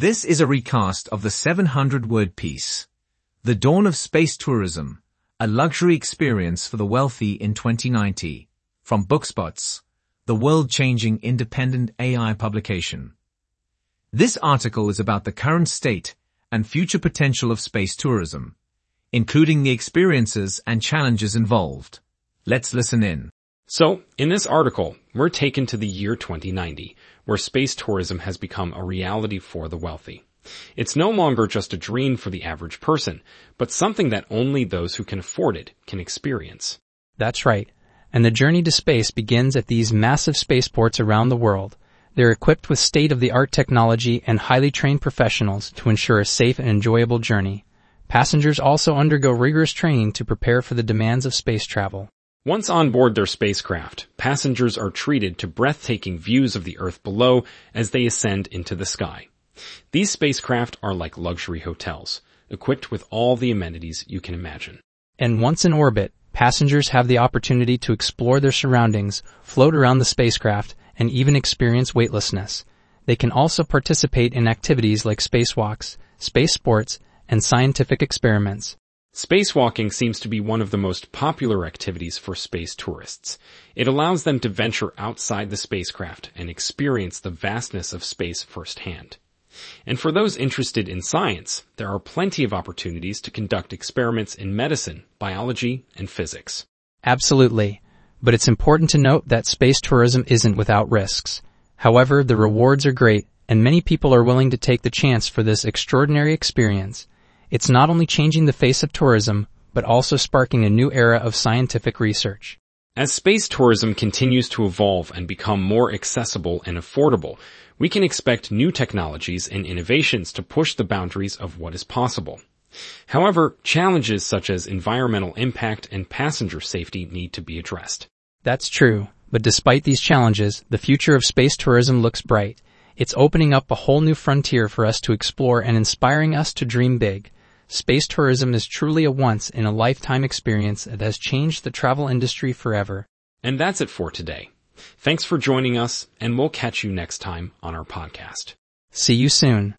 This is a recast of the 700-word piece, The Dawn of Space Tourism, a luxury experience for the wealthy in 2090, from Bookspotz, the world-changing independent AI publication. This article is about the current state and future potential of space tourism, including the experiences and challenges involved. Let's listen in. So, in this article, we're taken to the year 2090, where space tourism has become a reality for the wealthy. It's no longer just a dream for the average person, but something that only those who can afford it can experience. That's right. And the journey to space begins at these massive spaceports around the world. They're equipped with state-of-the-art technology and highly trained professionals to ensure a safe and enjoyable journey. Passengers also undergo rigorous training to prepare for the demands of space travel. Once on board their spacecraft, passengers are treated to breathtaking views of the Earth below as they ascend into the sky. These spacecraft are like luxury hotels, equipped with all the amenities you can imagine. And once in orbit, passengers have the opportunity to explore their surroundings, float around the spacecraft, and even experience weightlessness. They can also participate in activities like spacewalks, space sports, and scientific experiments. Spacewalking seems to be one of the most popular activities for space tourists. It allows them to venture outside the spacecraft and experience the vastness of space firsthand. And for those interested in science, there are plenty of opportunities to conduct experiments in medicine, biology, and physics. Absolutely. But it's important to note that space tourism isn't without risks. However, the rewards are great, and many people are willing to take the chance for this extraordinary experience. It's not only changing the face of tourism, but also sparking a new era of scientific research. As space tourism continues to evolve and become more accessible and affordable, we can expect new technologies and innovations to push the boundaries of what is possible. However, challenges such as environmental impact and passenger safety need to be addressed. That's true, but despite these challenges, the future of space tourism looks bright. It's opening up a whole new frontier for us to explore and inspiring us to dream big. Space tourism is truly a once in a lifetime experience that has changed the travel industry forever. And that's it for today. Thanks for joining us, and we'll catch you next time on our podcast. See you soon.